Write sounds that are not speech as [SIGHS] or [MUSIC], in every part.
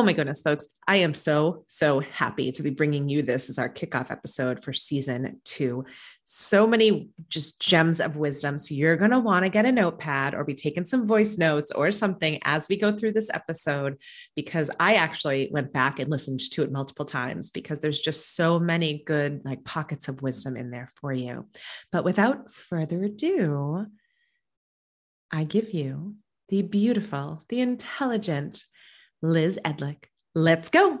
Oh my goodness, folks. I am so, so happy to be bringing you this as our kickoff episode for season two. So many just gems of wisdom. So you're going to want to get a notepad or be taking some voice notes or something as we go through this episode, because I actually went back and listened to it multiple times because there's just so many good like pockets of wisdom in there for you. But without further ado, I give you the beautiful, the intelligent, Liz Edlich. Let's go.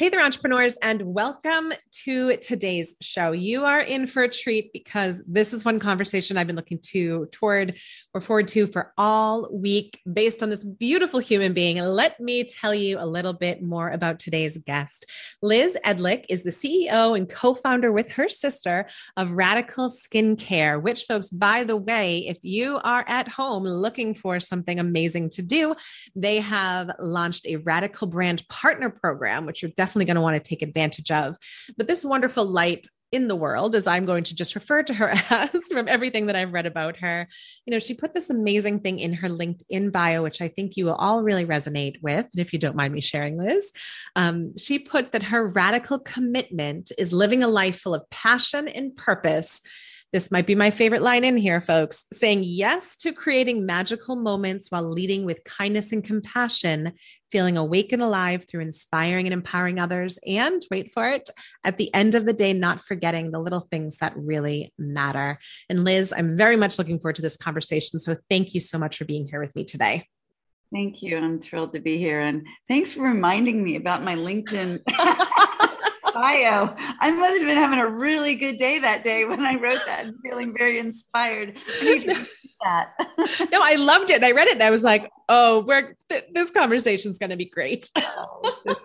Hey there, entrepreneurs, and welcome to today's show. You are in for a treat because this is one conversation I've been looking to toward or forward to for all week based on this beautiful human being. Let me tell you a little bit more about today's guest. Liz Edlich is the CEO and co founder with her sister of Radical Skincare, which, folks, by the way, if you are at home looking for something amazing to do, they have launched a Radical Brand Partner Program, which you're definitely definitely going to want to take advantage of. But this wonderful light in the world, as I'm going to just refer to her [LAUGHS] as from everything that I've read about her. You know, she put this amazing thing in her LinkedIn bio, which I think you will all really resonate with. And if you don't mind me sharing, Liz, um, she put that her radical commitment is living a life full of passion and purpose this might be my favorite line in here, folks saying yes to creating magical moments while leading with kindness and compassion, feeling awake and alive through inspiring and empowering others. And wait for it, at the end of the day, not forgetting the little things that really matter. And Liz, I'm very much looking forward to this conversation. So thank you so much for being here with me today. Thank you. I'm thrilled to be here. And thanks for reminding me about my LinkedIn. [LAUGHS] bio. I must have been having a really good day that day when I wrote that and feeling very inspired. I need to that. [LAUGHS] no, I loved it. And I read it and I was like, oh, we're th- this conversation is going to be great. [LAUGHS] oh, so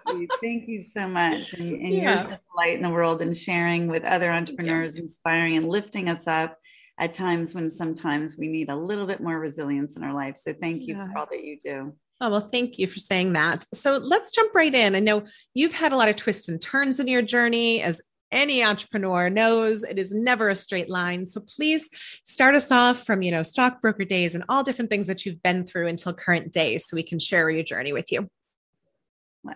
Thank you so much. And, and yeah. you're such a light in the world and sharing with other entrepreneurs, yeah. inspiring and lifting us up at times when sometimes we need a little bit more resilience in our life. So thank you yeah. for all that you do. Oh, well, thank you for saying that. So let's jump right in. I know you've had a lot of twists and turns in your journey, as any entrepreneur knows it is never a straight line. So please start us off from, you know, stockbroker days and all different things that you've been through until current day so we can share your journey with you.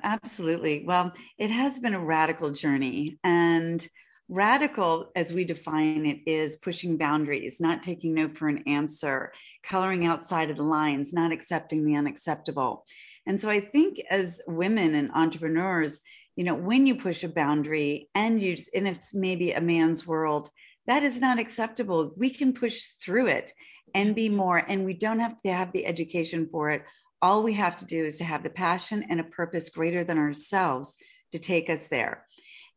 Absolutely. Well, it has been a radical journey. And Radical, as we define it, is pushing boundaries, not taking no for an answer, coloring outside of the lines, not accepting the unacceptable. And so I think as women and entrepreneurs, you know, when you push a boundary and you, and it's maybe a man's world, that is not acceptable. We can push through it and be more, and we don't have to have the education for it. All we have to do is to have the passion and a purpose greater than ourselves to take us there.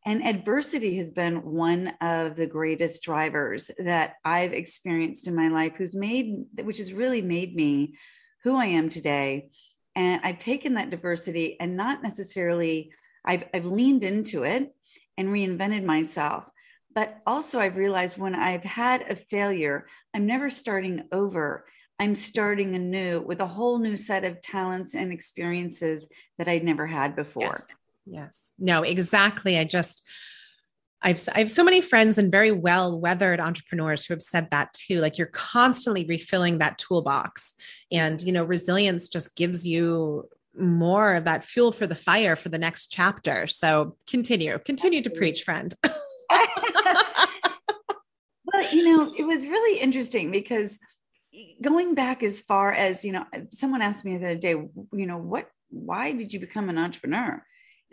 And adversity has been one of the greatest drivers that I've experienced in my life, who's made, which has really made me who I am today. And I've taken that diversity and not necessarily, I've, I've leaned into it and reinvented myself. But also, I've realized when I've had a failure, I'm never starting over. I'm starting anew with a whole new set of talents and experiences that I'd never had before. Yes. Yes. No, exactly. I just, I've, I have so many friends and very well weathered entrepreneurs who have said that too. Like you're constantly refilling that toolbox. And, you know, resilience just gives you more of that fuel for the fire for the next chapter. So continue, continue Absolutely. to preach, friend. [LAUGHS] well, you know, it was really interesting because going back as far as, you know, someone asked me the other day, you know, what, why did you become an entrepreneur?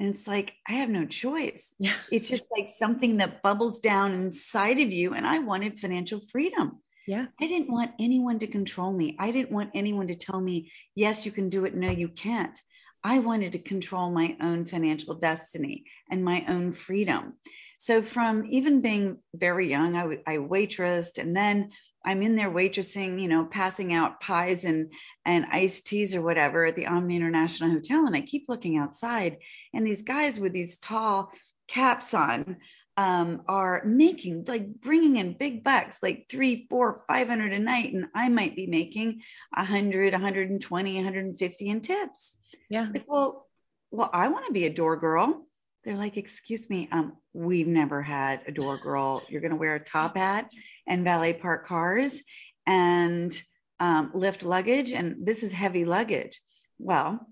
And it's like, I have no choice. Yeah. It's just like something that bubbles down inside of you. And I wanted financial freedom. Yeah. I didn't want anyone to control me. I didn't want anyone to tell me, yes, you can do it. No, you can't. I wanted to control my own financial destiny and my own freedom. So, from even being very young, I, waitressed and then I'm in there waitressing, you know, passing out pies and and iced teas or whatever at the Omni International Hotel. And I keep looking outside, and these guys with these tall caps on um, are making like bringing in big bucks, like three, four, five hundred a night, and I might be making a hundred, 120, 150 in tips. Yeah. Like, well, well, I want to be a door girl. They're like, excuse me, um, we've never had a door girl. You're going to wear a top hat and valet park cars and um, lift luggage, and this is heavy luggage. Well,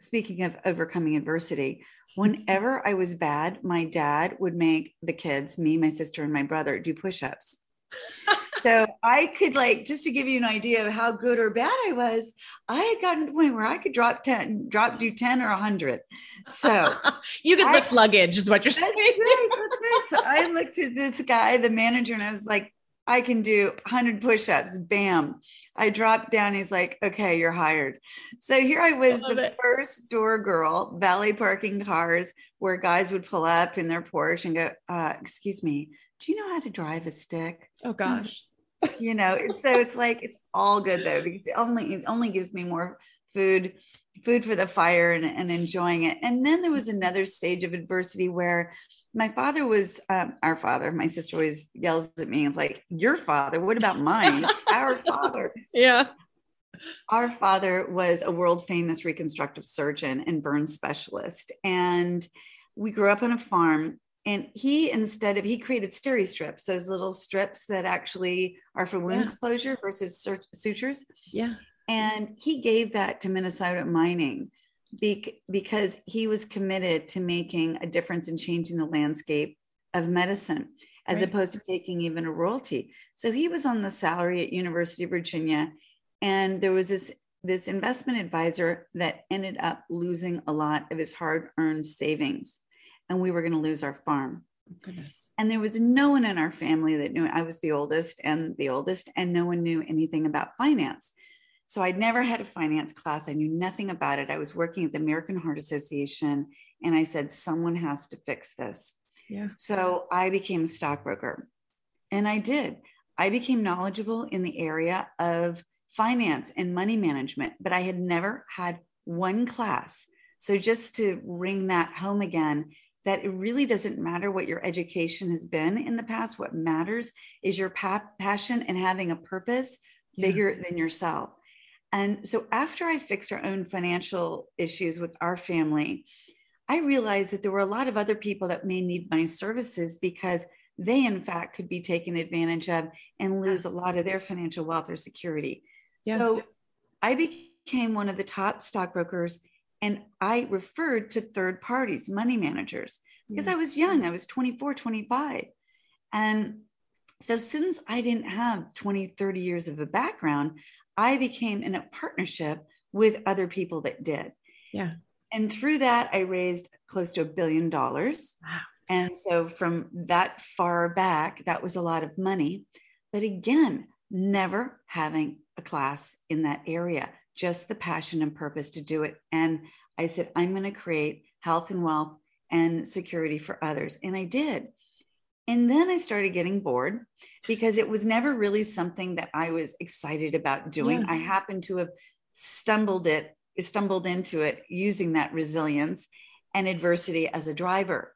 speaking of overcoming adversity, whenever I was bad, my dad would make the kids, me, my sister, and my brother, do push ups. so I could like just to give you an idea of how good or bad I was, I had gotten to the point where I could drop 10, drop do 10 or 100. So [LAUGHS] you could lift I, luggage, is what you're saying. That's right, that's right. So I looked at this guy, the manager, and I was like, I can do 100 push ups. Bam. I dropped down. He's like, okay, you're hired. So here I was, I the it. first door girl, valet parking cars, where guys would pull up in their Porsche and go, uh, excuse me, do you know how to drive a stick? Oh gosh. you know, so it's like it's all good though because it only it only gives me more food food for the fire and, and enjoying it. And then there was another stage of adversity where my father was um, our father my sister always yells at me and it's like your father? What about mine? [LAUGHS] Our father. Yeah. Our father was a world famous reconstructive surgeon and burn specialist. And we grew up on a farm and he instead of he created steri strips those little strips that actually are for wound yeah. closure versus sutures. Yeah and he gave that to minnesota mining because he was committed to making a difference in changing the landscape of medicine as right. opposed to taking even a royalty so he was on the salary at university of virginia and there was this this investment advisor that ended up losing a lot of his hard earned savings and we were going to lose our farm. Oh, goodness. And there was no one in our family that knew I was the oldest and the oldest, and no one knew anything about finance. So I'd never had a finance class. I knew nothing about it. I was working at the American Heart Association and I said, someone has to fix this. Yeah. So I became a stockbroker and I did. I became knowledgeable in the area of finance and money management, but I had never had one class. So just to ring that home again, that it really doesn't matter what your education has been in the past. What matters is your pa- passion and having a purpose yeah. bigger than yourself. And so after I fixed our own financial issues with our family, I realized that there were a lot of other people that may need my services because they, in fact, could be taken advantage of and lose a lot of their financial wealth or security. Yes. So I became one of the top stockbrokers and I referred to third parties, money managers, because mm. I was young. I was 24, 25. And so since I didn't have 20, 30 years of a background, I became in a partnership with other people that did. Yeah. And through that, I raised close to a billion dollars. Wow. And so from that far back, that was a lot of money. But again, never having a class in that area, just the passion and purpose to do it. And I said, I'm going to create health and wealth and security for others. And I did. And then I started getting bored because it was never really something that I was excited about doing. Yeah. I happened to have stumbled it, stumbled into it using that resilience and adversity as a driver.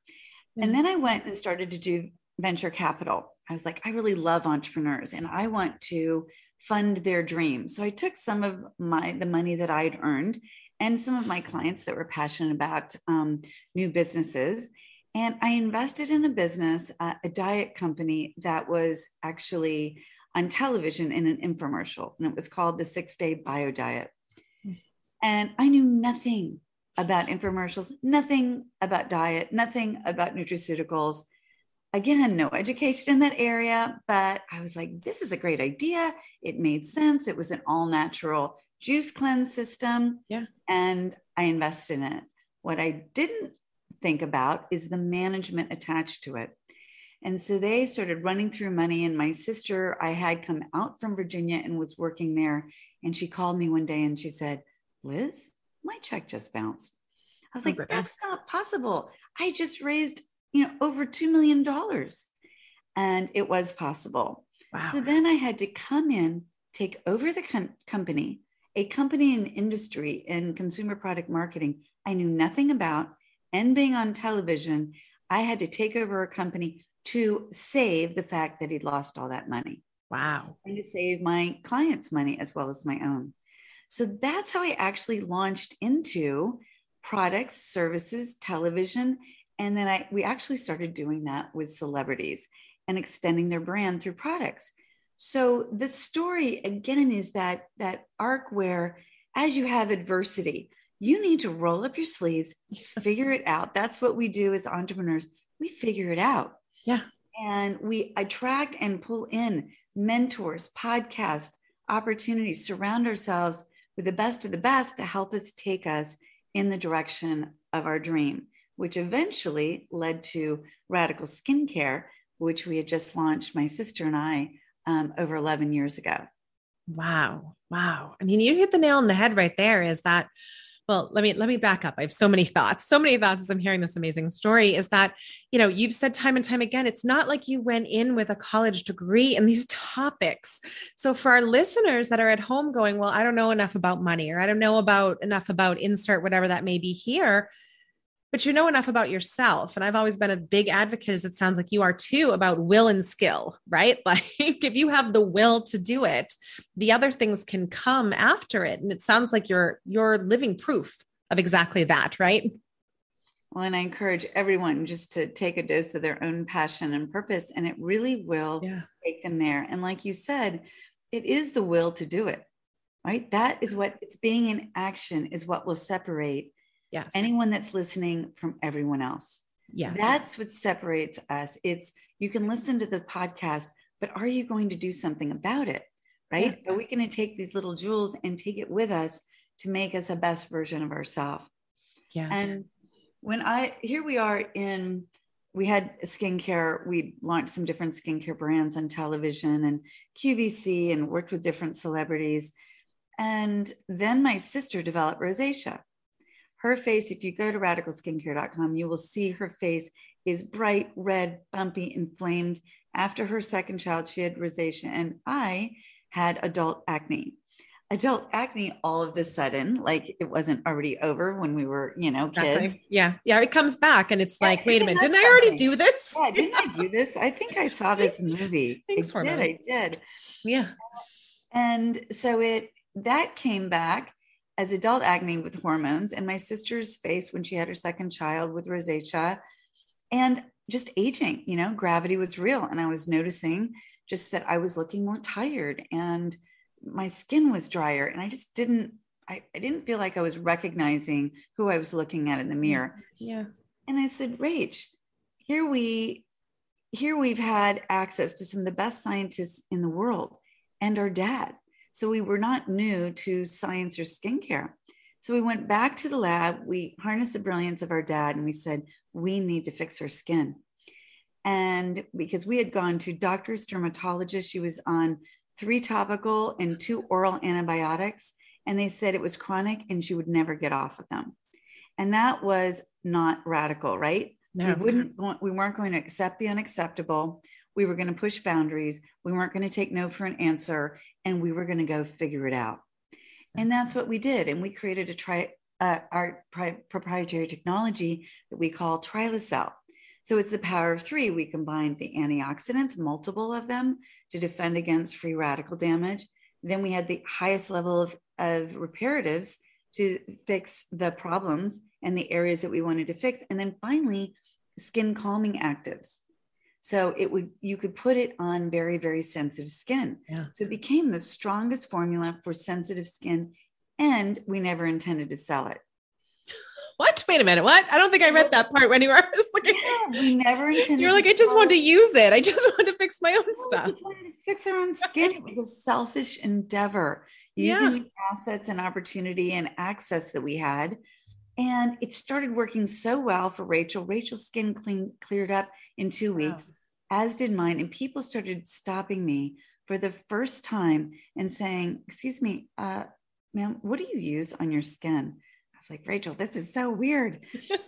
Yeah. And then I went and started to do venture capital. I was like, I really love entrepreneurs and I want to fund their dreams. So I took some of my the money that I'd earned and some of my clients that were passionate about um, new businesses. And I invested in a business, uh, a diet company that was actually on television in an infomercial, and it was called the Six Day Bio Diet. Yes. And I knew nothing about infomercials, nothing about diet, nothing about nutraceuticals. Again, no education in that area, but I was like, this is a great idea. It made sense. It was an all natural juice cleanse system. Yeah. And I invested in it. What I didn't think about is the management attached to it. And so they started running through money. And my sister, I had come out from Virginia and was working there. And she called me one day and she said, Liz, my check just bounced. I was oh, like, that's not possible. I just raised, you know, over $2 million. And it was possible. Wow. So then I had to come in, take over the com- company, a company in industry in consumer product marketing I knew nothing about, and being on television, I had to take over a company to save the fact that he'd lost all that money. Wow. And to save my clients' money as well as my own. So that's how I actually launched into products, services, television. And then I we actually started doing that with celebrities and extending their brand through products. So the story again is that that arc where as you have adversity, you need to roll up your sleeves, figure it out. That's what we do as entrepreneurs. We figure it out. Yeah. And we attract and pull in mentors, podcasts, opportunities, surround ourselves with the best of the best to help us take us in the direction of our dream, which eventually led to radical skincare, which we had just launched, my sister and I, um, over 11 years ago. Wow. Wow. I mean, you hit the nail on the head right there is that well let me let me back up. I have so many thoughts so many thoughts as i'm hearing this amazing story is that you know you've said time and time again it's not like you went in with a college degree in these topics. So for our listeners that are at home going well i don't know enough about money or i don't know about enough about insert whatever that may be here but you know enough about yourself. And I've always been a big advocate, as it sounds like you are too, about will and skill, [LAUGHS] right? Like if you have the will to do it, the other things can come after it. And it sounds like you're you're living proof of exactly that, right? Well, and I encourage everyone just to take a dose of their own passion and purpose, and it really will yeah. take them there. And like you said, it is the will to do it, right? That is what it's being in action is what will separate Yes. Anyone that's listening from everyone else. Yes. That's what separates us. It's you can listen to the podcast, but are you going to do something about it? Right? Yeah. Are we going to take these little jewels and take it with us to make us a best version of ourselves? Yeah. And when I here we are in we had skincare. We launched some different skincare brands on television and QVC and worked with different celebrities. And then my sister developed rosacea her face, if you go to radicalskincare.com, you will see her face is bright red, bumpy, inflamed. After her second child, she had rosacea, and I had adult acne. Adult acne all of a sudden, like it wasn't already over when we were, you know, kids. Exactly. Yeah. Yeah. It comes back and it's yeah, like, wait a minute, didn't I already do this? Yeah, didn't I do this? I think I saw this [LAUGHS] movie. Thanks I did, I did. Yeah. And so it that came back as adult acne with hormones and my sister's face when she had her second child with rosacea. And just aging you know gravity was real. And i was noticing just that i was looking more tired and my skin was drier. And i just didn't I, I didn't feel like i was recognizing who i was looking at in the mm-hmm. mirror. Yeah. And i said rach here we here we've had access to some of the best scientists in the world and our dad so we were not new to science or skincare. So we went back to the lab, we harnessed the brilliance of our dad, and we said, we need to fix her skin. And because we had gone to doctors, dermatologists, she was on three topical and two oral antibiotics. And they said it was chronic and she would never get off of them. And that was not radical, right? No. We wouldn't we weren't going to accept the unacceptable. We were going to push boundaries. We weren't going to take no for an answer and we were going to go figure it out. And that's what we did. And we created a try, uh, our pri- proprietary technology that we call Trilacell. So it's the power of three. We combined the antioxidants, multiple of them, to defend against free radical damage. Then we had the highest level of, of reparatives to fix the problems and the areas that we wanted to fix. And then finally, skin calming actives. So it would you could put it on very very sensitive skin. Yeah. So it became the strongest formula for sensitive skin, and we never intended to sell it. What? Wait a minute. What? I don't think I read that part when you were [LAUGHS] looking. Yeah, we never [LAUGHS] intended. You're like, I just wanted to use it. I just [LAUGHS] wanted to fix my own no, stuff. We just wanted to fix our own skin. It was a selfish endeavor using yeah. the assets and opportunity and access that we had. And it started working so well for Rachel. Rachel's skin clean, cleared up in two weeks. As did mine. And people started stopping me for the first time and saying, Excuse me, uh, ma'am, what do you use on your skin? I was like, Rachel, this is so weird.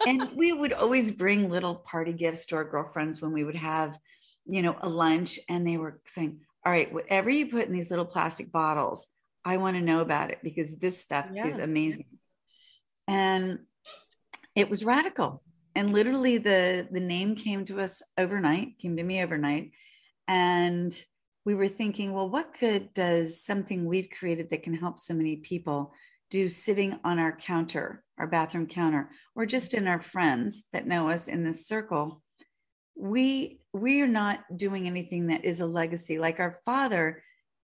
and [LAUGHS] we would always bring little party gifts to our girlfriends when we would have, you know, a lunch. And they were saying, All right, whatever you put in these little plastic bottles, I want to know about it because this stuff yeah. is amazing. And it was radical. And literally the the name came to us overnight, came to me overnight. And we were thinking, well, what good does something we've created that can help so many people do sitting on our counter, our bathroom counter, or just in our friends that know us in this circle? We we are not doing anything that is a legacy. Like our father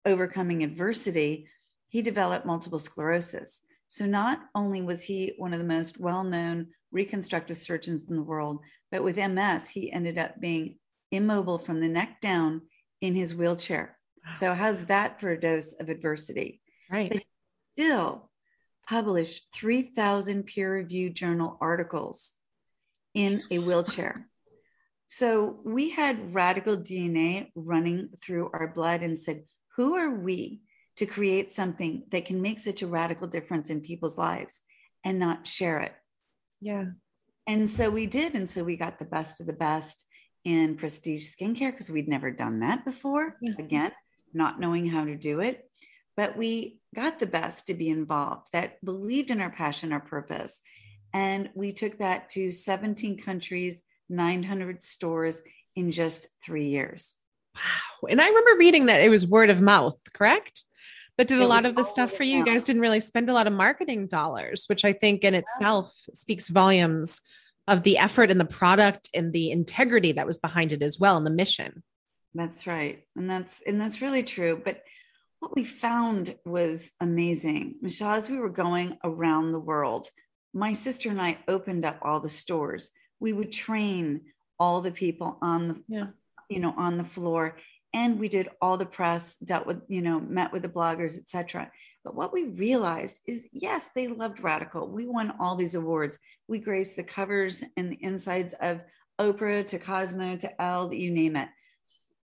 overcoming adversity, he developed multiple sclerosis. So not only was he one of the most well-known reconstructive surgeons in the world, but with MS, he ended up being immobile from the neck down in his wheelchair. Wow. So, how's that for a dose of adversity? Right. But still published 3,000 peer reviewed journal articles in a wheelchair. So, we had radical DNA running through our blood and said, who are we to create something that can make such a radical difference in people's lives and not share it? Yeah. And so we did. And so we got the best of the best in prestige skincare because we'd never done that before. Yeah. Again, not knowing how to do it. But we got the best to be involved that believed in our passion, our purpose. And we took that to 17 countries, 900 stores in just three years. Wow. And I remember reading that it was word of mouth, correct? That did it a lot of the stuff for you. You guys didn't really spend a lot of marketing dollars, which I think in itself speaks volumes of the effort and the product and the integrity that was behind it as well and the mission. That's right. And that's and that's really true. But what we found was amazing. Michelle as we were going around the world my sister and i opened up all the stores. We would train all the people on the yeah. you know on the floor and we did all the press dealt with you know met with the bloggers etc but what we realized is yes, they loved Radical. We won all these awards. We graced the covers and the insides of Oprah to Cosmo to Elle, you name it.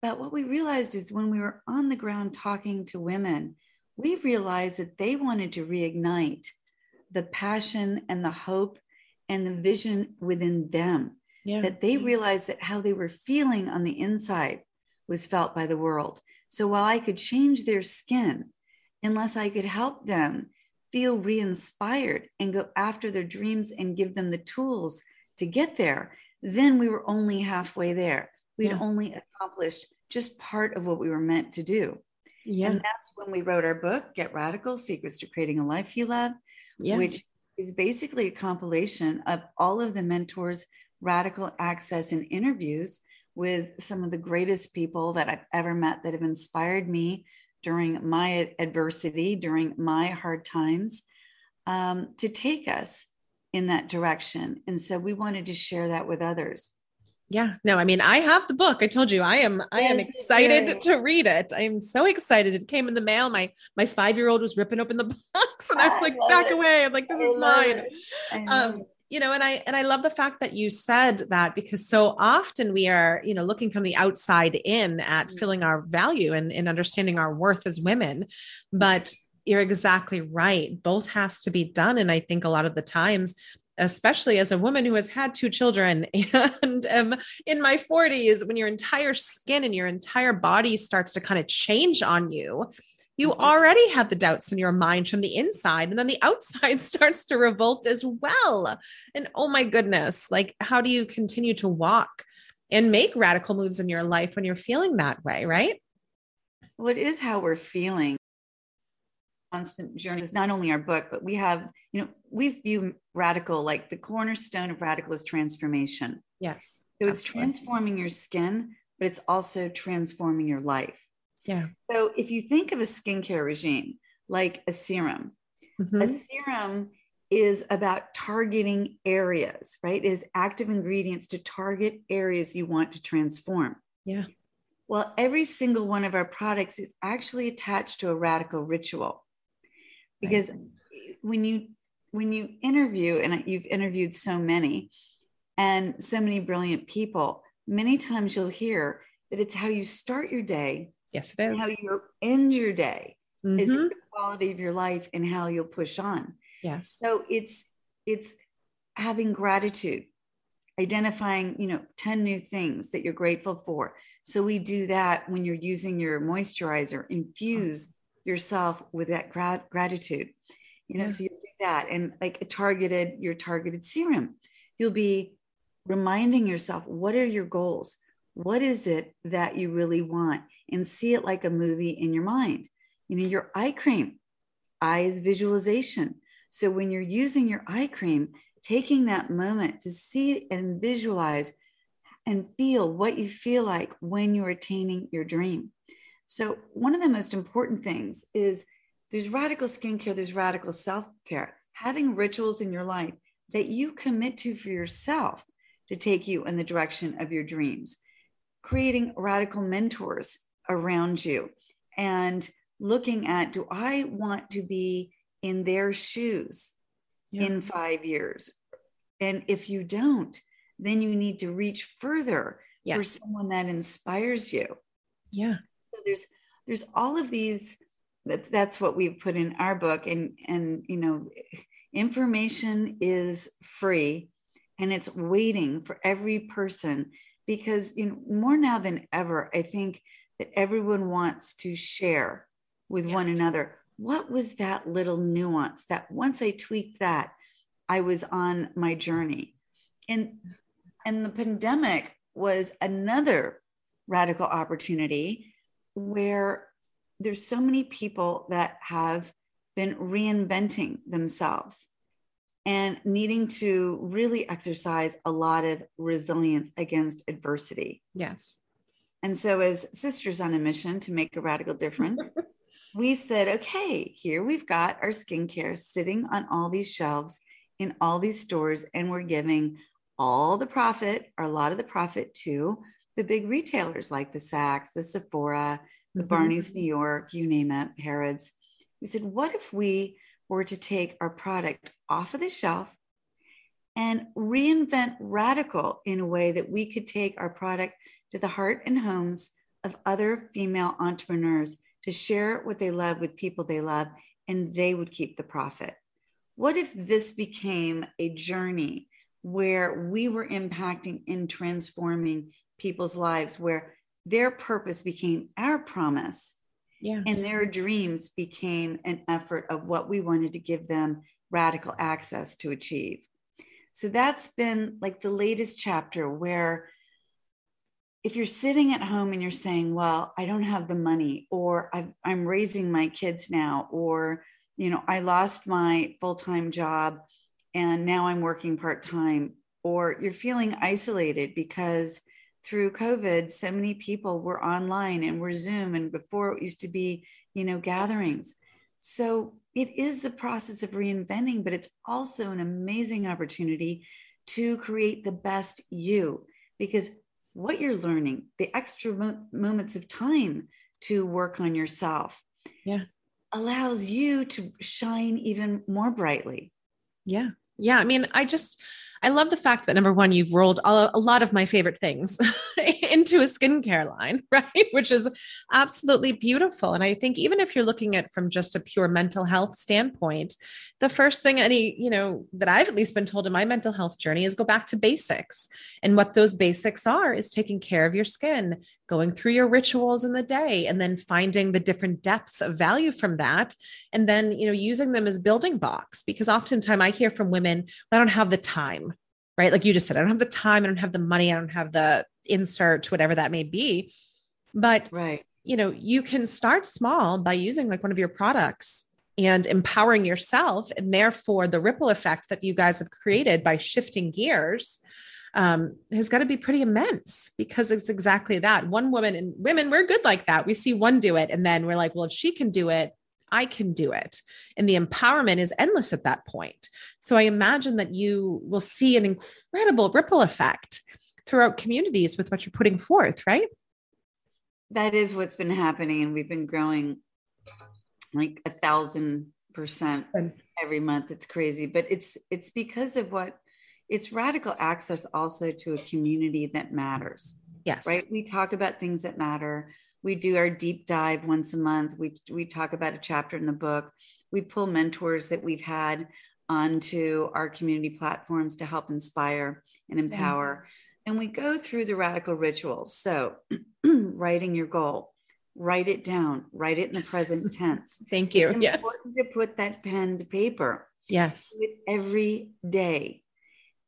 But what we realized is when we were on the ground talking to women, we realized that they wanted to reignite the passion and the hope and the vision within them. Yeah. That they realized that how they were feeling on the inside was felt by the world. So while I could change their skin, unless I could help them feel re inspired and go after their dreams and give them the tools to get there, then we were only halfway there. We'd yeah. only accomplished just part of what we were meant to do. Yeah. And that's when we wrote our book, Get Radical Secrets to Creating a Life You Love, yeah. which is basically a compilation of all of the mentors' radical access and interviews with some of the greatest people that I've ever met that have inspired me during my adversity, during my hard times, um, to take us in that direction. And so we wanted to share that with others. Yeah, no, I mean, I have the book. I told you, I am, I am excited to read it. I am so excited. It came in the mail. My my five year old was ripping open the [LAUGHS] box, and I was like, back it. away. I'm like, this I is mine. Um, you know and i and i love the fact that you said that because so often we are you know looking from the outside in at mm-hmm. filling our value and, and understanding our worth as women. But you're exactly right. Both has to be done. And i think a lot of the times especially as a woman who has had two children [LAUGHS] and am in my 40s when your entire skin and your entire body starts to kind of change on you you That's already right. had the doubts in your mind from the inside and then the [LAUGHS] outside [LAUGHS] starts to revolt as well. And oh my goodness like how do you continue to walk and make radical moves in your life when you're feeling that way right? Well it is how we're feeling. Constant journey is not only our book but we have you know we view radical like the cornerstone of radical is transformation. Yes so it's transforming your skin but it's also transforming your life yeah. So if you think of a skincare regime like a serum, mm-hmm. a serum is about targeting areas, right? It is active ingredients to target areas you want to transform. Yeah. Well, every single one of our products is actually attached to a radical ritual. Because right. when you when you interview and you've interviewed so many and so many brilliant people, many times you'll hear that it's how you start your day. Yes, it is. How you end your day mm-hmm. is the quality of your life and how you'll push on. Yes. So it's it's having gratitude, identifying, you know, 10 new things that you're grateful for. So we do that when you're using your moisturizer, infuse yourself with that grat- gratitude. You know, yeah. so you do that and like a targeted your targeted serum. You'll be reminding yourself what are your goals? What is it that you really want? And see it like a movie in your mind. You know, your eye cream, eyes visualization. So when you're using your eye cream, taking that moment to see and visualize and feel what you feel like when you're attaining your dream. So, one of the most important things is there's radical skincare, there's radical self care, having rituals in your life that you commit to for yourself to take you in the direction of your dreams, creating radical mentors around you, and looking at do I want to be in their shoes yeah. in five years? And if you don't, then you need to reach further yeah. for someone that inspires you. Yeah. So there's there's all of these that's that's what we've put in our book and and you know information is free and it's waiting for every person because you know more now than ever i think that everyone wants to share with one another what was that little nuance that once i tweaked that i was on my journey and and the pandemic was another radical opportunity where there's so many people that have been reinventing themselves and needing to really exercise a lot of resilience against adversity. Yes. And so, as sisters on a mission to make a radical difference, [LAUGHS] we said, okay, here we've got our skincare sitting on all these shelves in all these stores, and we're giving all the profit or a lot of the profit to the big retailers like the Saks, the Sephora, the mm-hmm. Barney's New York, you name it, Harrods. We said, what if we were to take our product off of the shelf and reinvent radical in a way that we could take our product to the heart and homes of other female entrepreneurs to share what they love with people they love, and they would keep the profit. What if this became a journey where we were impacting and transforming people's lives, where their purpose became our promise yeah. and their dreams became an effort of what we wanted to give them radical access to achieve so that's been like the latest chapter where if you're sitting at home and you're saying well i don't have the money or i am raising my kids now or you know i lost my full-time job and now i'm working part-time or you're feeling isolated because through COVID, so many people were online and were Zoom, and before it used to be, you know, gatherings. So it is the process of reinventing, but it's also an amazing opportunity to create the best you because what you're learning, the extra mo- moments of time to work on yourself, yeah, allows you to shine even more brightly. Yeah. Yeah. I mean, I just, I love the fact that number one, you've rolled a, lot of my favorite things [LAUGHS] into a skincare line, [LAUGHS] right? Which is absolutely beautiful. And I think even if you're looking at from just a pure mental health standpoint, the first thing any, you know, that I've at least been told in my mental health journey is go back to basics. And what those basics are is taking care of your skin, going through your rituals in the day, and then finding the different depths of value from that. And then, you know, using them as building blocks. Because oftentimes I hear from women, I don't have the time right? Like you just said, I don't have the time, I don't have the money, I don't have the insert, whatever that may be. But right, you know, you can start small by using like one of your products and empowering yourself, and therefore the ripple effect that you guys have created by shifting gears um, has got to be pretty immense because it's exactly that. One woman and women, we're good like that. We see one do it, and then we're like, well, if she can do it, I can do it. And the empowerment is endless at that point. So I imagine that you will see an incredible ripple effect throughout communities with what you're putting forth, right? That is what's been happening. And we've been growing like a thousand percent every month. It's crazy. But it's it's because of what it's radical access also to a community that matters. Yes. Right. We talk about things that matter. We do our deep dive once a month. We, we talk about a chapter in the book. We pull mentors that we've had onto our community platforms to help inspire and empower. Yeah. And we go through the radical rituals. So, [CLEARS THROAT] writing your goal, write it down, write it in the present [LAUGHS] tense. Thank you. It's important yes. to put that pen to paper. Yes. every day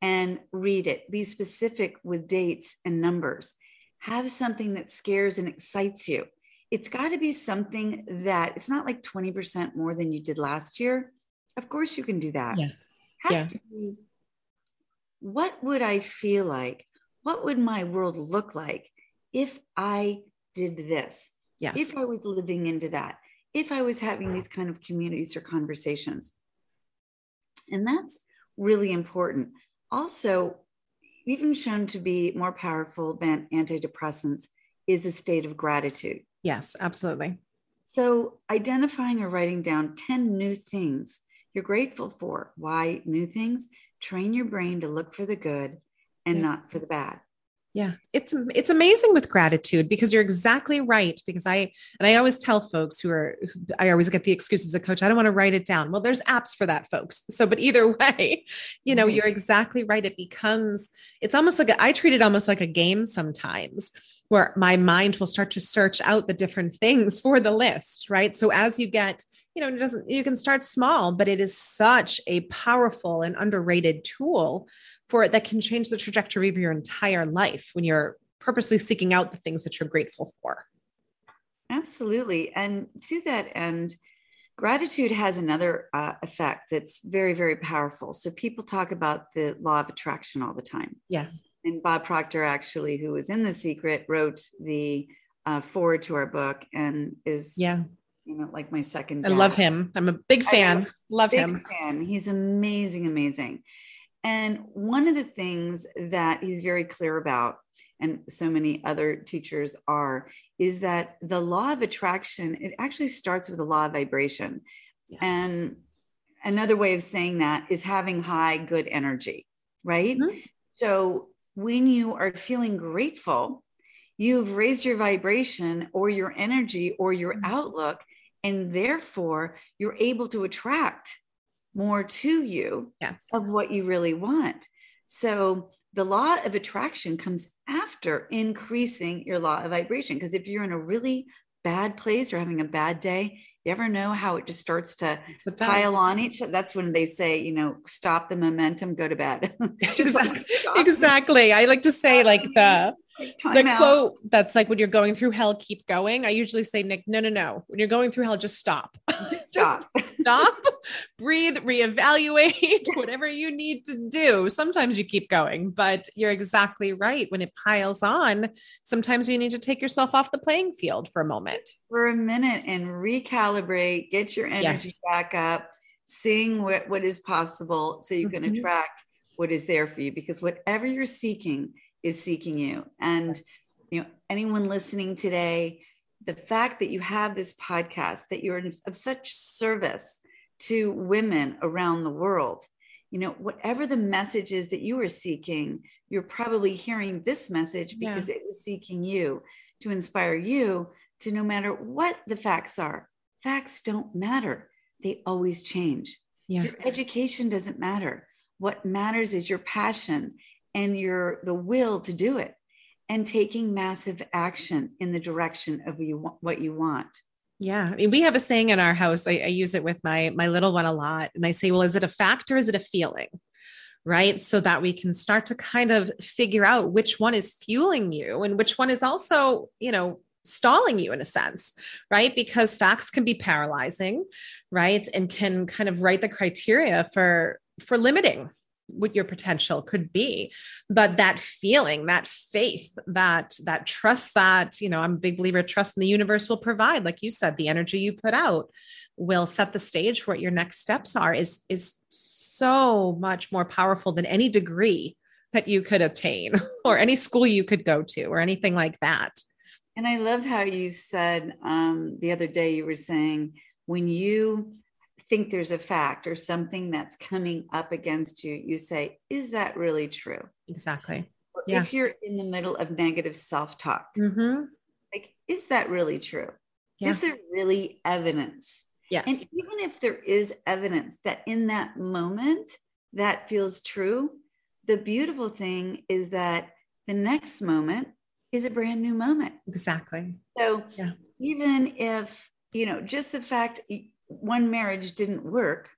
and read it. Be specific with dates and numbers. Have something that scares and excites you. It's got to be something that it's not like 20% more than you did last year. Of course, you can do that. Yeah. Has yeah. to be what would I feel like? What would my world look like if I did this? Yes. If I was living into that, if I was having these kind of communities or conversations. And that's really important. Also, even shown to be more powerful than antidepressants is the state of gratitude. Yes, absolutely. So, identifying or writing down 10 new things you're grateful for. Why new things? Train your brain to look for the good and yeah. not for the bad yeah. It's it's amazing with gratitude because you're exactly right because i and i always tell folks who are i always get the excuses a coach i don't want to write it down. Well there's apps for that folks. So but either [LAUGHS] way you know mm-hmm. you're exactly right. It becomes it's almost like a, I treat it almost like a game sometimes where my mind will start to search out the different things for the list right? So as you get you know it doesn't you can start small but it is such a powerful and underrated tool for it that can change the trajectory of your entire life when you're purposely seeking out the things that you're grateful for. Absolutely. And to that end, gratitude has another uh, effect that's very, very powerful. So people talk about the law of attraction all the time. Yeah. And Bob Proctor, actually, who was in The Secret, wrote the uh, foreword to our book and is yeah you know like my second dad. i love him i'm a big fan love big him fan he's amazing amazing and one of the things that he's very clear about, and so many other teachers are, is that the law of attraction, it actually starts with the law of vibration. Yes. And another way of saying that is having high, good energy, right? Mm-hmm. So when you are feeling grateful, you've raised your vibration or your energy or your mm-hmm. outlook, and therefore you're able to attract more to you yes. of what you really want. So the law of attraction comes after increasing your law of vibration. Because if you're in a really bad place or having a bad day, you ever know how it just starts to pile on each? That's when they say, you know, stop the momentum, go to bed. [LAUGHS] just like exactly. I like to say like the the out. quote that's like when you're going through hell, keep going. I usually say, Nick, no, no, no. When you're going through hell, just stop. [LAUGHS] Just stop. just [LAUGHS] stop, breathe, reevaluate, [LAUGHS] whatever you need to do. Sometimes you keep going, but you're exactly right. When it piles on, sometimes you need to take yourself off the playing field for a moment. For a minute and recalibrate, get your energy yes. back up, seeing what, what is possible so you can mm-hmm. attract what is there for you. Because whatever you're seeking, is seeking you. And you know, anyone listening today, the fact that you have this podcast, that you're of such service to women around the world, you know, whatever the message is that you are seeking, you're probably hearing this message because yeah. it was seeking you to inspire you to no matter what the facts are, facts don't matter. They always change. Yeah. Your education doesn't matter. What matters is your passion and your the will to do it and taking massive action in the direction of you what you want yeah i mean we have a saying in our house I, I use it with my my little one a lot and i say well is it a fact or is it a feeling right so that we can start to kind of figure out which one is fueling you and which one is also you know stalling you in a sense, right? Because facts can be paralyzing, right? And can kind of write the criteria for for limiting what your potential could be. But that feeling that faith that that trust that you know i'm a big believer trust in the universe will provide like you said the energy you put out will set the stage for what your next steps are is is so much more powerful than any degree that you could obtain [LAUGHS] or any school you could go to or anything like that. And i love how you said um, the other day you were saying when you think there's a fact or something that's coming up against you, you say, Is that really true? Exactly. Yeah. If you're in the middle of negative self talk, mm-hmm. like, is that really true? Yeah. Is there really evidence? Yes. And even if there is evidence that in that moment that feels true, the beautiful thing is that the next moment is a brand new moment. Exactly. So yeah. even if, you know, just the fact one marriage didn't work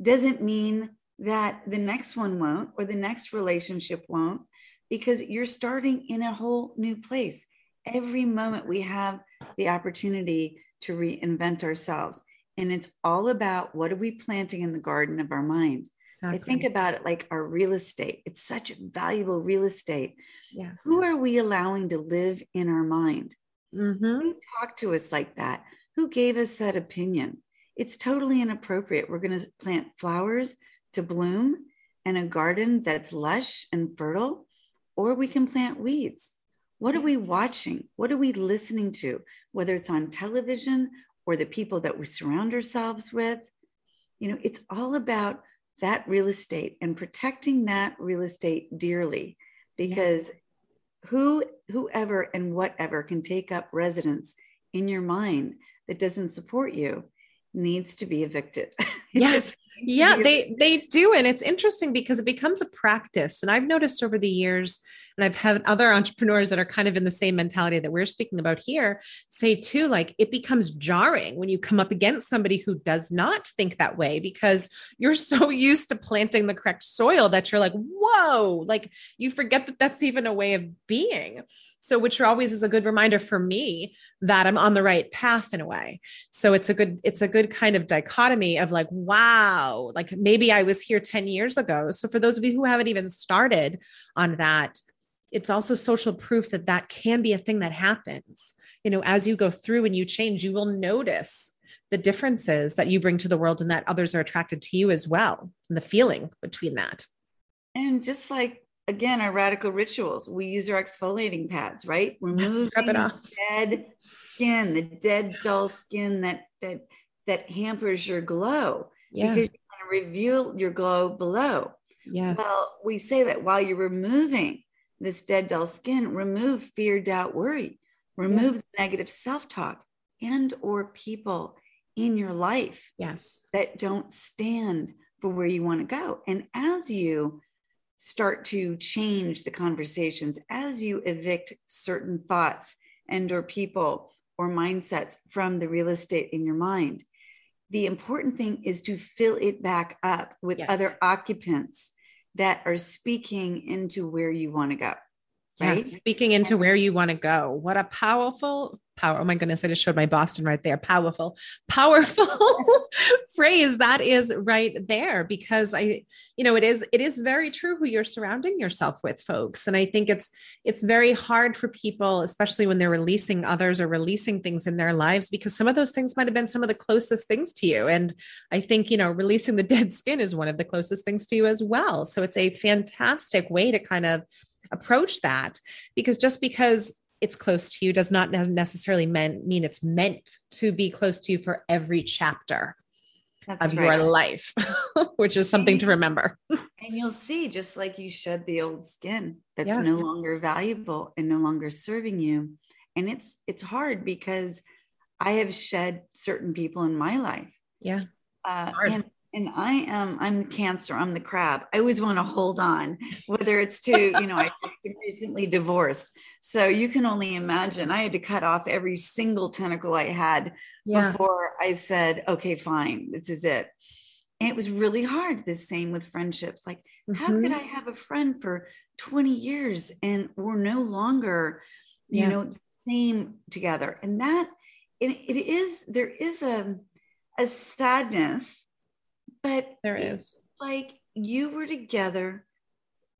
doesn't mean that the next one won't or the next relationship won't because you're starting in a whole new place. Every moment we have the opportunity to reinvent ourselves. And it's all about what are we planting in the garden of our mind? Exactly. I think about it like our real estate. It's such valuable real estate. Yes. Who are we allowing to live in our mind? Mm-hmm. Who talked to us like that? Who gave us that opinion? It's totally inappropriate. We're going to plant flowers to bloom and a garden that's lush and fertile, or we can plant weeds. What are we watching? What are we listening to? Whether it's on television or the people that we surround ourselves with. You know, it's all about that real estate and protecting that real estate dearly because yeah. who whoever and whatever can take up residence in your mind that doesn't support you needs to be evicted. [LAUGHS] yes. yeah, they they do and it's interesting because it becomes a practice and I've noticed over the years and I've had other entrepreneurs that are kind of in the same mentality that we're speaking about here say too, like it becomes jarring when you come up against somebody who does not think that way because you're so [LAUGHS] used to planting the correct soil that you're like, whoa, like you forget that that's even a way of being. So, which always is a good reminder for me that I'm on the right path in a way. So it's a good, it's a good kind of dichotomy of like, wow, like maybe I was here 10 years ago. So for those of you who haven't even started on that, it's also social proof that that can be a thing that happens. You know, as you go through and you change, you will notice the differences that you bring to the world and that others are attracted to you as well, and the feeling between that. And just like again, our radical rituals, we use our exfoliating pads, right? Remove the dead skin, the dead dull skin that that that hampers your glow yeah. because you want to reveal your glow below. Yes. Well, we say that while you're removing this dead dull skin remove fear doubt worry remove yeah. the negative self-talk and or people in your life yes that don't stand for where you want to go and as you start to change the conversations as you evict certain thoughts and or people or mindsets from the real estate in your mind the important thing is to fill it back up with yes. other occupants that are speaking into where you want to go. Right. Yeah, speaking into where you want to go. What a powerful power. Oh my goodness, I just showed my Boston right there. Powerful, [LAUGHS] powerful phrase that is right there because I, you know, it is, it is very true who you're surrounding yourself with, folks. And I think it's, it's very hard for people, especially when they're releasing others or releasing things in their lives, because some of those things might have been some of the closest things to you. And I think, you know, releasing the [LAUGHS] dead skin is one of the closest things to you as well. So it's a fantastic way to kind of approach that because just because it's close to you does not necessarily mean, mean it's meant to be close to you for every chapter That's of right. your life, [LAUGHS] which is something to remember. and you'll see, just like you shed the old skin that's yeah. no longer valuable and no longer serving you. And it's it's hard because I have shed certain people in my life. Yeah. Uh, and and I am I'm cancer, I'm the crab. I always want to hold on, whether it's to, [LAUGHS] you know, I just recently divorced. So you can only imagine I had to cut off every single tentacle I had yeah. before I said, okay, fine, this is it. And it was really hard. The same with friendships. Like, mm-hmm. how could mm-hmm. I have a friend for 20 years and we're no longer, you yeah. know, same together? And that it, it is there is a a sadness but there is like you were together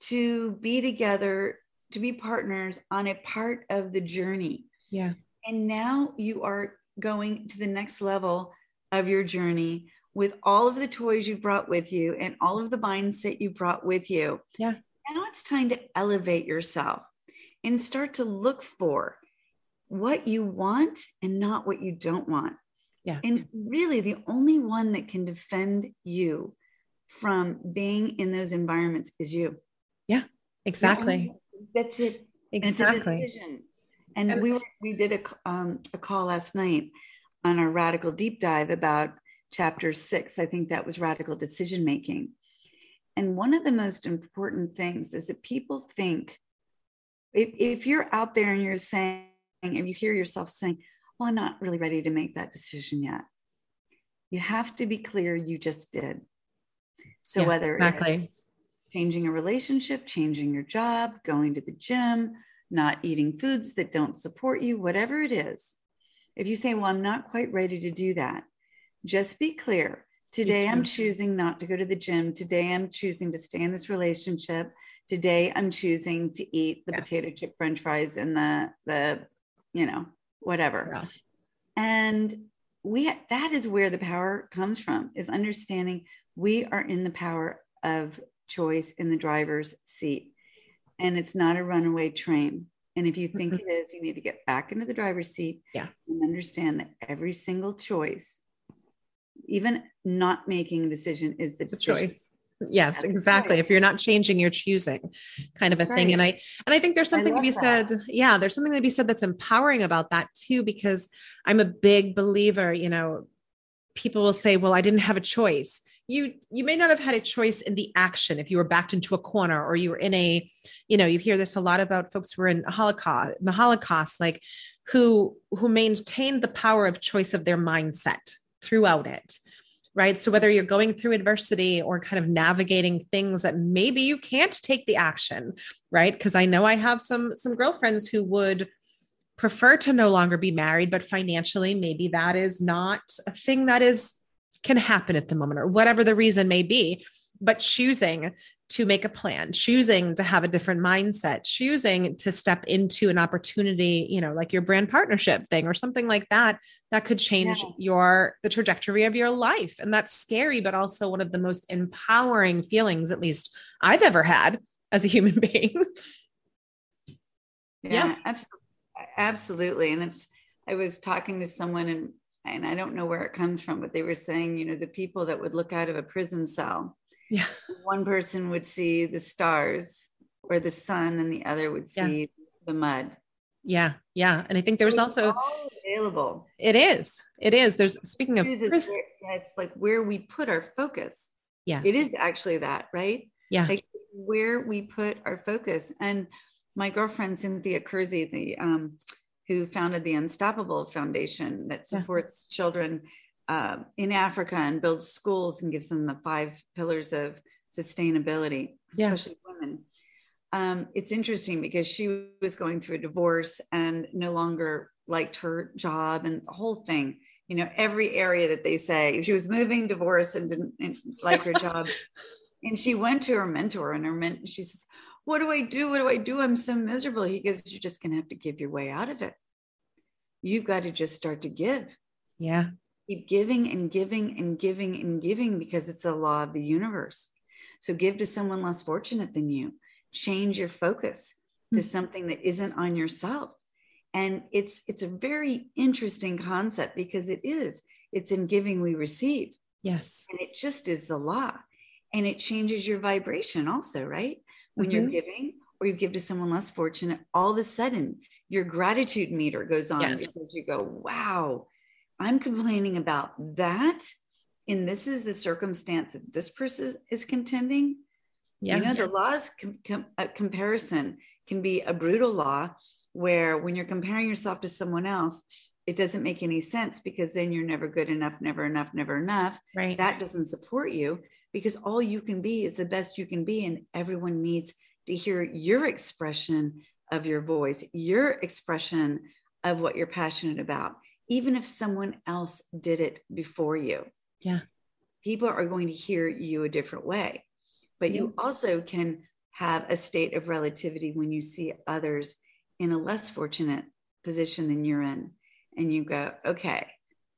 to be together, to be partners on a part of the journey. Yeah. And now you are going to the next level of your journey with all of the toys you brought with you and all of the mindset you brought with you. Yeah. Now it's time to elevate yourself and start to look for what you want and not what you don't want. Yeah. And really, the only one that can defend you from being in those environments is you. Yeah, exactly. That's it. Exactly. And, and we were, we did a, um, a call last night on our radical deep dive about chapter six. I think that was radical decision making. And one of the most important things is that people think if, if you're out there and you're saying, and you hear yourself saying, well, I'm not really ready to make that decision yet. You have to be clear you just did. So yeah, whether exactly. it's changing a relationship, changing your job, going to the gym, not eating foods that don't support you, whatever it is, if you say, Well, I'm not quite ready to do that, just be clear. Today, I'm choosing not to go to the gym. Today, I'm choosing to stay in this relationship. Today, I'm choosing to eat the yes. potato chip french fries and the, the you know, whatever. Yes. And we that is where the power comes from is understanding we are in the power of choice in the driver's seat and it's not a runaway train and if you think mm-hmm. it is you need to get back into the driver's seat yeah. and understand that every single choice even not making a decision is the choice yes That's exactly right. if you're not changing you're choosing kind of a That's thing right. and i and i think there's something to be that. said yeah there's something to be said that's empowering about that too because i'm a big believer you know people will say well i didn't have a choice you you may not have had a choice in the action if you were backed into a corner or you were in a you know you hear this a lot about folks who were in holocaust the holocaust like who who maintained the power of choice of their mindset throughout it right? So whether you're going through adversity or kind of navigating things that maybe you can't take the action right? Because i know i have some some girlfriends who would prefer to no longer be married but financially maybe that is not a thing that is can happen at the moment or whatever the reason may be. But choosing to make a plan choosing to have a different mindset choosing to step into an opportunity you know like your brand partnership thing or something like that that could change yeah. your the trajectory of your life and that's scary but also one of the most empowering feelings at least i've ever had as a human [LAUGHS] being yeah, yeah. absolutely and it's i was talking to someone and and I don't know where it comes from, but they were saying, you know, the people that would look out of a prison cell, yeah, one person would see the stars or the sun, and the other would see yeah. the mud. Yeah, yeah, and I think there was also available. It is. It is. There's speaking of. it's like where we put our focus. Yeah, it is actually that, right? Yeah, like where we put our focus. And my girlfriend Cynthia Kersey, the um, who founded the Unstoppable Foundation that supports yeah. children uh, in Africa and builds schools and gives them the five pillars of sustainability, yeah. especially women. Um, it's interesting because she was going through a divorce and no longer liked her job and the whole thing. You know, every area that they say she was moving, divorce, and didn't, didn't like her [LAUGHS] job. And she went to her mentor, and her mentor, she says, what do I do? What do I do? I'm so miserable. He goes, You're just going to have to give your way out of it. You've got to just start to give. Yeah. Keep giving and giving and giving and giving because it's the law of the universe. So give to someone less fortunate than you. Change your focus mm-hmm. to hmm. something that isn't on yourself. And it's it's a very interesting concept because it is. It's in giving we receive. Yes. And it just is the law. And it changes your vibration also, right? when mm-hmm. you're giving or you give to someone less fortunate, all of a sudden your gratitude meter goes on yes. because you go, wow, I'm complaining about that. And this is the circumstance that this person is contending. Yeah. You know, yeah. the laws com- com- uh, comparison can be a brutal law where when you're comparing yourself to someone else, it doesn't make any sense because then you're never good enough, never enough, never enough. Right. That doesn't support you because all you can be is the best you can be. And everyone needs to hear your expression of your voice, your expression of what you're passionate about, even if someone else did it before you. Yeah. People are going to hear you a different way. But yeah. you also can have a state of relativity when you see others in a less fortunate position than you're in. And you go, okay,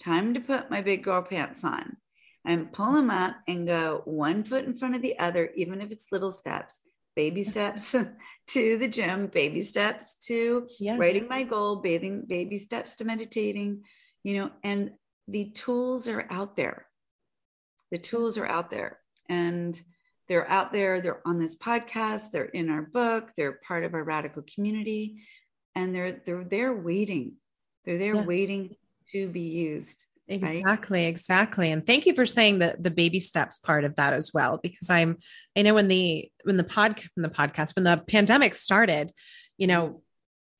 time to put my big girl pants on and pull them up and go one foot in front of the other, even if it's little steps, baby steps [LAUGHS] to the gym, baby steps to yeah. writing my goal, bathing, baby steps to meditating, you know, and the tools are out there. The tools are out there and they're out there. They're on this podcast. They're in our book. They're part of our radical community and they're, they're there waiting. They're there yeah. waiting to be used. Exactly, right? exactly. And thank you for saying the the baby steps part of that as well, because I'm I know when the when the pod when the podcast when the pandemic started, you know,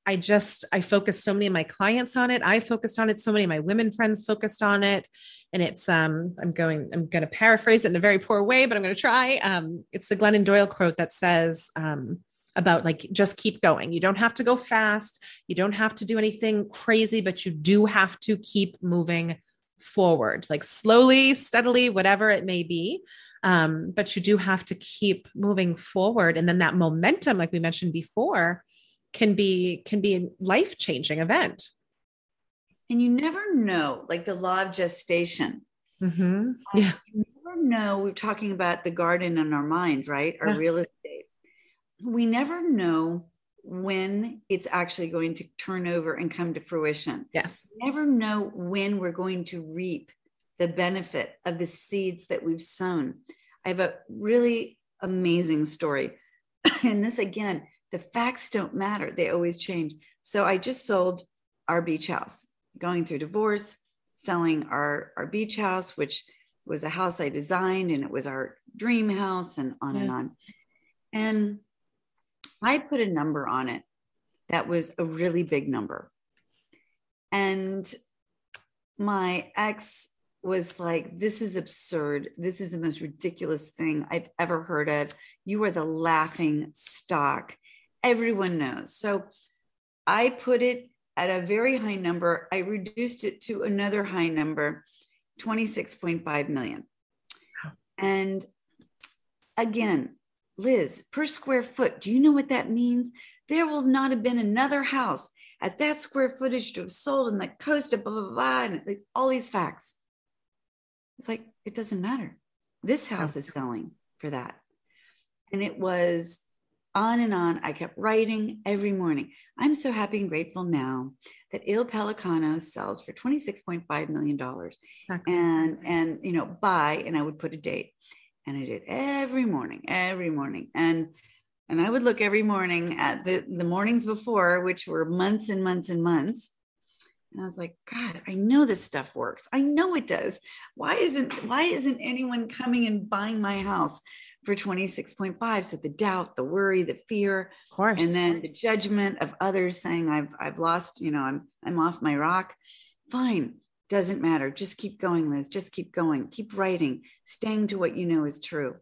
I just I focused so many of my clients on it. I focused on it. So many of my women friends focused on it, and it's um I'm going I'm going to paraphrase it in a very poor way, but I'm going to try. Um, it's the Glennon Doyle quote that says um about like just keep going. You don't have to go fast. You don't have to do anything crazy, but you do have to keep moving forward, like slowly, steadily, whatever it may be. Um, but you do have to keep moving forward, and then that momentum, like we mentioned before can be can be a life changing event and you never know like the law of gestation mm-hmm. yeah you never know we're talking about the garden in our mind right our yeah. real estate we never know when it's actually going to turn over and come to fruition yes we never know when we're going to reap the benefit of the seeds that we've sown i have a really amazing story [LAUGHS] and this again the facts don't matter, they always change. So I just sold our beach house, going through divorce, selling our, our beach house, which was a house I designed and it was our dream house, and on yeah. and mm. on. And I put a number on it that was a really big number. And my ex was like, This is absurd. This is the most ridiculous thing I've ever heard of. You are the laughing stock everyone knows. So I put it at a very high number. I reduced it to another high number, 26.5 million. And again, Liz, per square foot, do you know what that means? There will not have been another house at that square footage to have sold in the coast of blah, blah, blah, and like all these facts. It's like, it doesn't matter. This house is selling for that. And it was on and on. I kept writing every morning. I'm so happy and grateful now that Il Pelicano sells for $26.5 million. Exactly. And, and, you know, buy, and I would put a date. And I did every morning, every morning. And, and I would look every morning at the, the mornings before, which were months and months and months. And I was like, God, I know this stuff works. I know it does. Why isn't why isn't anyone coming and buying my house? for 26.5 so the doubt the worry the fear of course and then the judgment of others saying i've i've lost you know i'm i'm off my rock fine doesn't matter. Just keep going liz. Just keep going. Keep writing. Staying to what you know is true.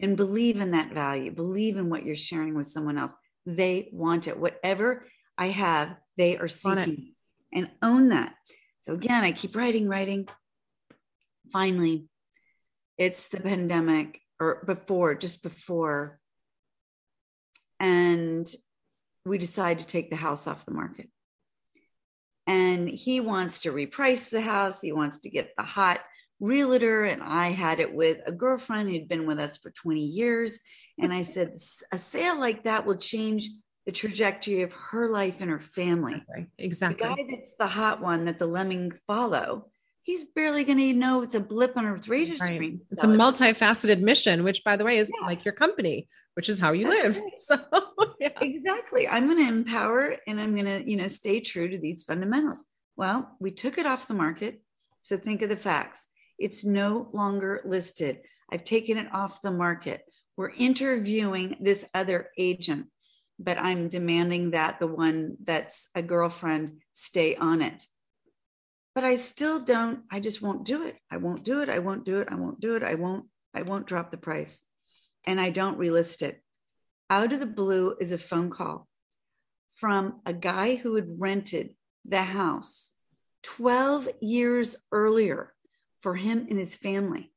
And believe in that value. Believe in what you're sharing with someone else. They want it. Whatever i have they are seeking and own that. So again i keep writing writing. Finally it's the pandemic or before, just before. And we decide to take the house off the market. And he wants to reprice the house. He wants to get the hot realtor. And I had it with a girlfriend who'd been with us for 20 years. And I said, a sale like that will change the trajectory of her life and her family. Exactly. The guy that's the hot one that the lemming follow he's barely going to know it's a blip on his radar right. screen. It's a multifaceted mission, which, by the way, is yeah. like your company, which is how you That's live. Right. [LAUGHS] So, yeah. exactly. I'm going to empower and I'm going to, you know, stay true to these fundamentals. Well, we took it off the market. So think of the facts. It's no longer listed. I've taken it off the market. We're interviewing this other agent, but I'm demanding that the one that's a girlfriend stay on it but I still don't, I just won't do it. I won't do it. I won't do it. I won't do it. I won't, I won't drop the price. And I don't relist it. Out of the blue is a phone call from a guy who had rented the house 12 years earlier for him and his family.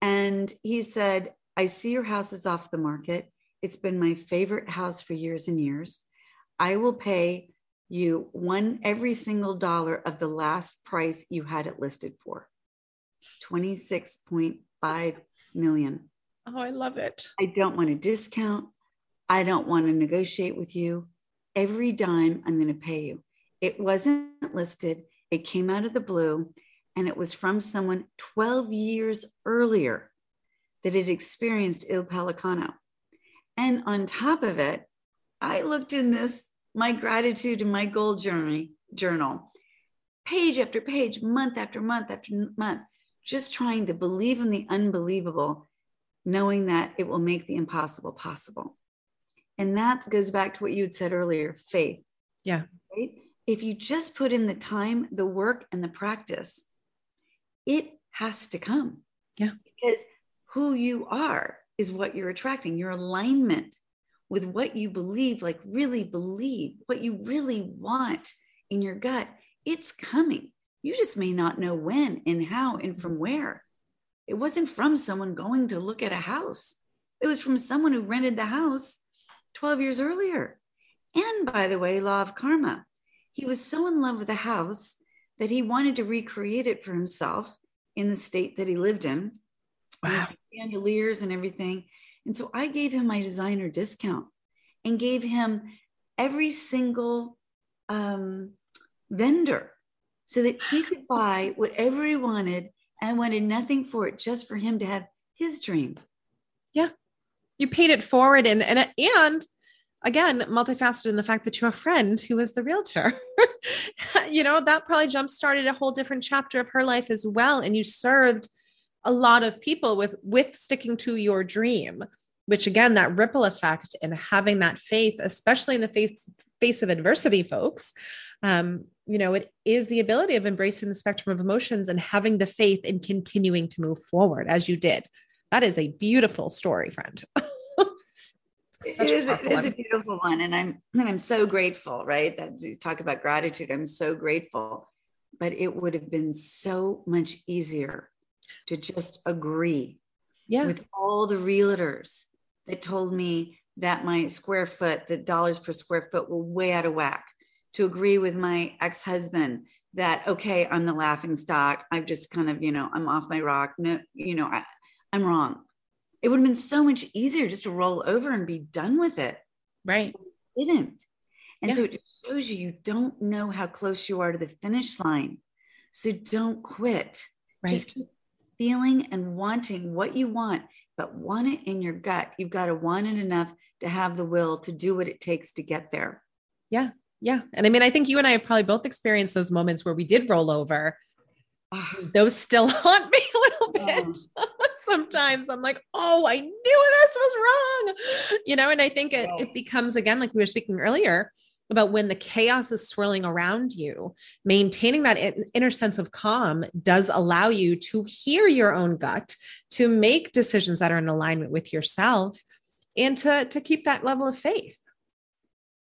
And he said, I see your house is off the market. It's been my favorite house for years and years. I will pay you won every single dollar of the last price you had it listed for 26.5 million. Oh, I love it. I don't want a discount. I don't want to negotiate with you. Every dime I'm going to pay you. It wasn't listed. It came out of the blue and it was from someone 12 years earlier that had experienced Il Pelicano. And on top of it, I looked in this, my gratitude and my goal journey journal, page after page, month after month after month, just trying to believe in the unbelievable, knowing that it will make the impossible possible. And that goes back to what you had said earlier faith. Yeah. Right? If you just put in the time, the work, and the practice, it has to come. Yeah. Because who you are is what you're attracting, your alignment with what you believe, like really believe, what you really want in your gut, it's coming. You just may not know when and how and mm-hmm. from where. It wasn't from someone going to look at a house, it was from someone who rented the house 12 years earlier. And by the way, law of karma, he was so in love with the house that he wanted to recreate it for himself in the state that he lived in. Wow. Chandeliers and everything. And so I gave him my designer discount and gave him every single um, vendor so that he could [SIGHS] buy whatever he wanted and wanted nothing for it, just for him to have his dream. Yeah. You paid it forward and and and again, multifaceted in the fact that you're a friend who is the realtor. [LAUGHS] you know, that probably jump started a whole different chapter of her life as well. And you served a lot of people with with sticking to your dream, which again, that ripple effect and having that faith, especially in the face face of adversity, folks. Um, you know, it is the ability of embracing the spectrum of emotions and having the faith in continuing to move forward as you did. That is a beautiful story, friend. [LAUGHS] it is, it is a beautiful one. And I'm and I'm so grateful, right? That you talk about gratitude. I'm so grateful. But it would have been so much easier to just agree yeah. with all the realtors that told me that my square foot, the dollars per square foot were way out of whack. To agree with my ex-husband that okay, I'm the laughing stock. I've just kind of, you know, I'm off my rock. No, you know, I, I'm wrong it would have been so much easier just to roll over and be done with it. Right. It didn't. And yeah. so it shows you you don't know how close you are to the finish line. So don't quit. Right. Just keep feeling and wanting what you want, but want it in your gut. You've got to want it enough to have the will to do what it takes to get there. Yeah. Yeah. And I mean, I think you and I have probably both experienced those moments where we did roll over. those still [LAUGHS] haunt me a little bit. Oh. [LAUGHS] sometimes I'm like, oh, I knew this was wrong. You know, and I think it, yes. it becomes again, like we were speaking earlier, about when the chaos is swirling around you, maintaining that inner sense of calm does allow you to hear your own gut, to make decisions that are in alignment with yourself, and to, to keep that level of faith,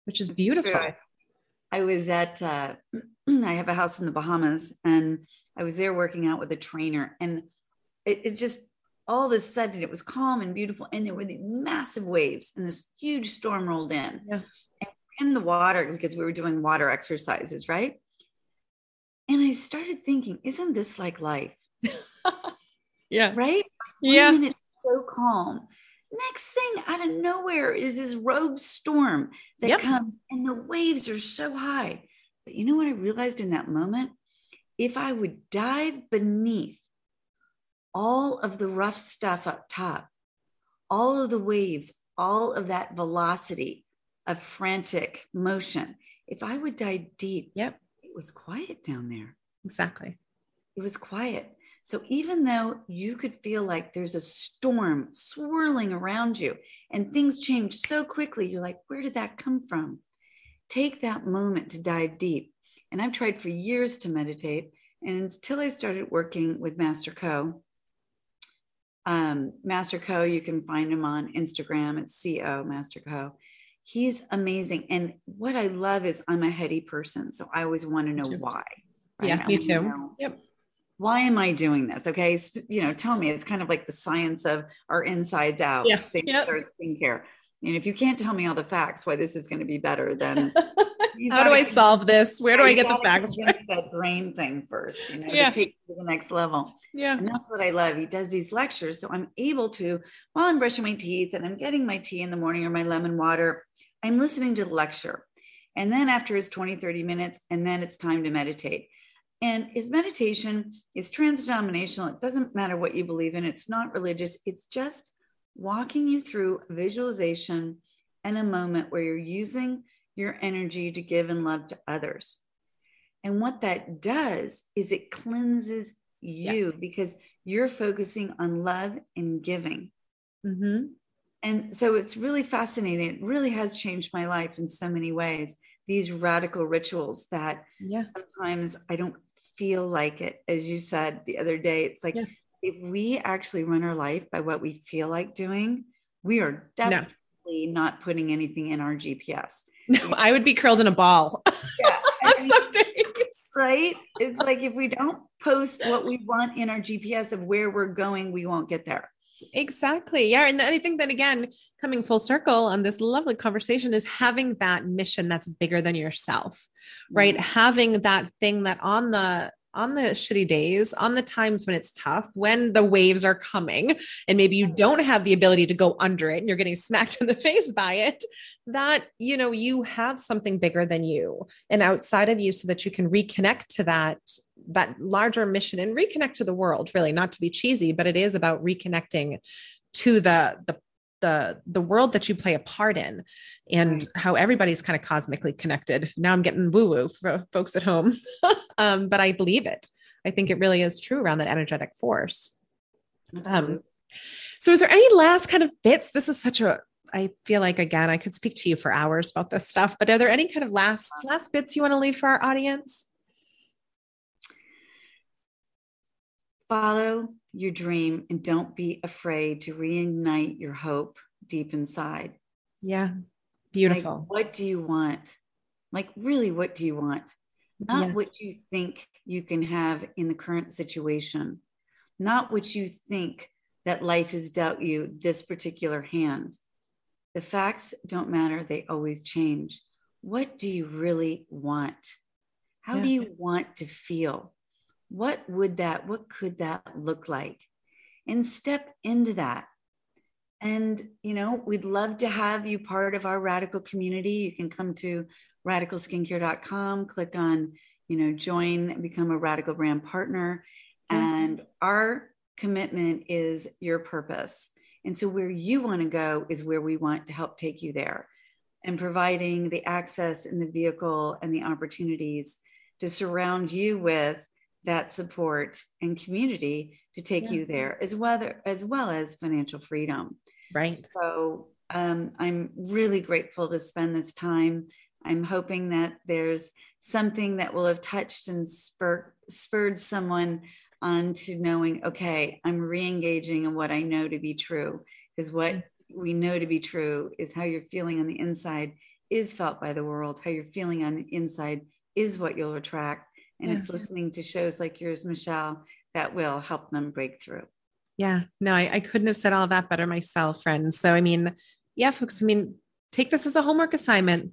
which is beautiful. I was at, uh, [CLEARS THROAT] I have a house in the Bahamas, and I was there working out with a trainer, and it, it's just all of a sudden it was calm and beautiful and there were these massive waves and this huge storm rolled in yeah. In the water because we were doing water exercises right? And i started thinking isn't this like life? [LAUGHS] Yeah. Right? Yeah. minute, so calm. Next thing out of nowhere is this rogue storm that yep. comes and the waves are so high. But you know what i realized in that moment? If i would dive beneath all of the rough stuff up top, all of the waves, all of that velocity of frantic motion. If I would dive deep, yep. it was quiet down there. Exactly. It was quiet. So even though you could feel like there's a storm swirling around you and things change so quickly, you're like, where did that come from? Take that moment to dive deep. And I've tried for years to meditate. And until I started working with Master Co, um, Master Co. You can find him on Instagram. It's Co Master Co. He's amazing. And what I love is I'm a heady person, so I always want to know why. Right? Yeah, me too. Know, yep. Why am I doing this? Okay, you know, tell me. It's kind of like the science of our insides out. Yeah. Yep. skincare. And if you can't tell me all the facts why this is going to be better, then [LAUGHS] how do I solve this? Where do I get the facts? That brain thing first, you know, yeah. to take to the next level. Yeah. And that's what I love. He does these lectures. So I'm able to, while I'm brushing my teeth and I'm getting my tea in the morning or my lemon water, I'm listening to the lecture. And then after his 20, 30 minutes, and then it's time to meditate. And is meditation, is transdenominational. It doesn't matter what you believe in, it's not religious. It's just walking you through visualization and a moment where you're using your energy to give and love to others. And what that does is it cleanses you yes. because you're focusing on love and giving. Mm-hmm. And so it's really fascinating. It really has changed my life in so many ways. These radical rituals that yes. sometimes I don't feel like it. As you said the other day, it's like if we actually run our life by what we feel like doing, we are definitely no. not putting anything in our GPS. [LAUGHS] No, I would be curled in a ball. [LAUGHS] Yeah. I mean, right? It's like if we don't post what we want in our GPS of where we're going, we won't get there. Exactly. Yeah. And I think that again, coming full circle on this lovely conversation is having that mission that's bigger than yourself, right? Mm-hmm. Having that thing that on the on the shitty days, on the times when it's tough, when the waves are coming, and maybe you don't have the ability to go under it and you're getting [LAUGHS] smacked in the face by it, that you know you have something bigger than you and outside of you so that you can reconnect to that that larger mission and reconnect to the world, really, not to be cheesy, but it is about reconnecting to the the the the world that you play a part in and how everybody's kind of cosmically connected. Now i'm getting woo woo for folks at home [LAUGHS] um, but i believe it. I think it really is true around that energetic force. Um, so is there any last kind of bits? This is such a i feel like again i could speak to you for hours about this stuff but are there any kind of last last bits you want to leave for our audience follow your dream and don't be afraid to reignite your hope deep inside. Yeah. Beautiful. Like, what do you want? Like, really, what do you want? Not yeah. what you think you can have in the current situation, not what you think that life has dealt you this particular hand. The facts don't matter, they always change. What do you really want? How yeah. do you want to feel? What would that, what could that look like? And step into that. And, you know, we'd love to have you part of our radical community. You can come to radicalskincare.com, click on, you know, join, and become a radical brand partner. Mm-hmm. And our commitment is your purpose. And so where you want to go is where we want to help take you there and providing the access and the vehicle and the opportunities to surround you with that support and community to take yeah. you there as well as well as financial freedom. Right. So um, i'm really grateful to spend this time. I'm hoping that there's something that will have touched and spur, spurred someone on to knowing okay i'm re-engaging in what i know to be true because what mm-hmm. we know to be true is how you're feeling on the inside is felt by the world. How you're feeling on the inside is what you'll attract and yeah. it's mm-hmm. listening to shows like yours, Michelle, that will help them break through. Yeah, no, I, I couldn't have said all that better myself, friends. So, I mean, yeah, folks, I mean, take this as a homework assignment.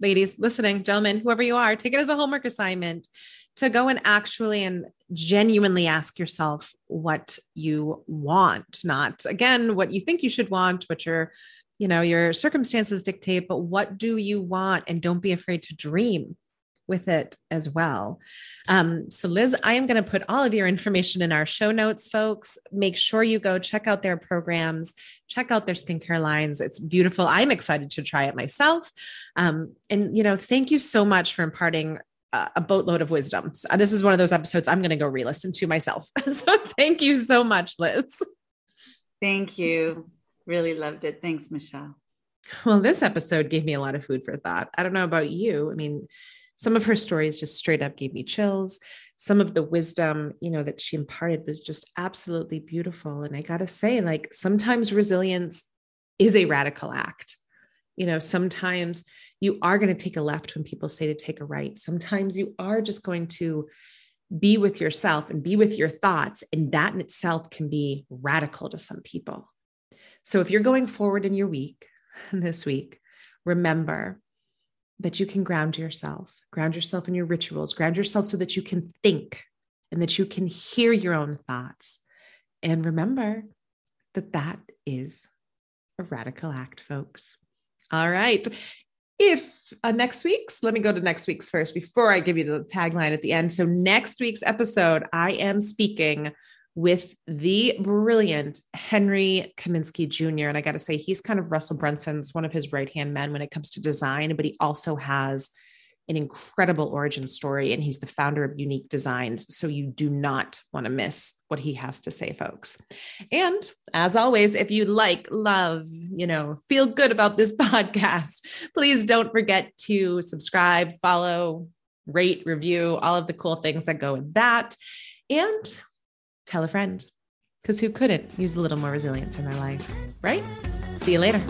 Ladies listening, gentlemen, whoever you are, take it as a homework assignment to go and actually and genuinely ask yourself what you want, not again what you think you should want, what your you know your circumstances dictate, but what do you want? And don't be afraid to dream with it as well. Um, so, Liz, I am going to put all of your information in our show notes, folks. Make sure you go check out their programs, check out their skincare lines. It's beautiful. I'm excited to try it myself. Um, and, you know, thank you so much for imparting a boatload of wisdom. So this is one of those episodes I'm going to go re listen to myself. [LAUGHS] so, thank you so much, Liz. Thank you. Really loved it. Thanks, Michelle. Well, this episode gave me a lot of food for thought. I don't know about you. I mean, some of her stories just straight up gave me chills. Some of the wisdom you know that she imparted was just absolutely beautiful. And i got to say like sometimes resilience is a radical act. You know sometimes you are going to take a left when people say to take a right. Sometimes you are just going to be with yourself and be with your thoughts and that in itself can be radical to some people. So if you're going forward in your week [LAUGHS] this week remember that you can ground yourself, ground yourself in your rituals, ground yourself so that you can think and that you can hear your own thoughts. And remember that that is a radical act, folks. All right. if uh, next week's, let me go to next week's first before I give you the tagline at the end. So, next week's episode, I am speaking with the brilliant Henry Kaminsky Jr. And I got to say, he's kind of Russell Brunson's one of his right hand men when it comes to design, but he also has an incredible origin story and he's the founder of Unique Designs. So you do not want to miss what he has to say, folks. And as always, if you like, love, you know, feel good about this [LAUGHS] podcast, please don't forget to subscribe, follow, rate, review, all of the cool things that go with that. And tell a friend because who couldn't use a little more resilience in their life, right? See you later.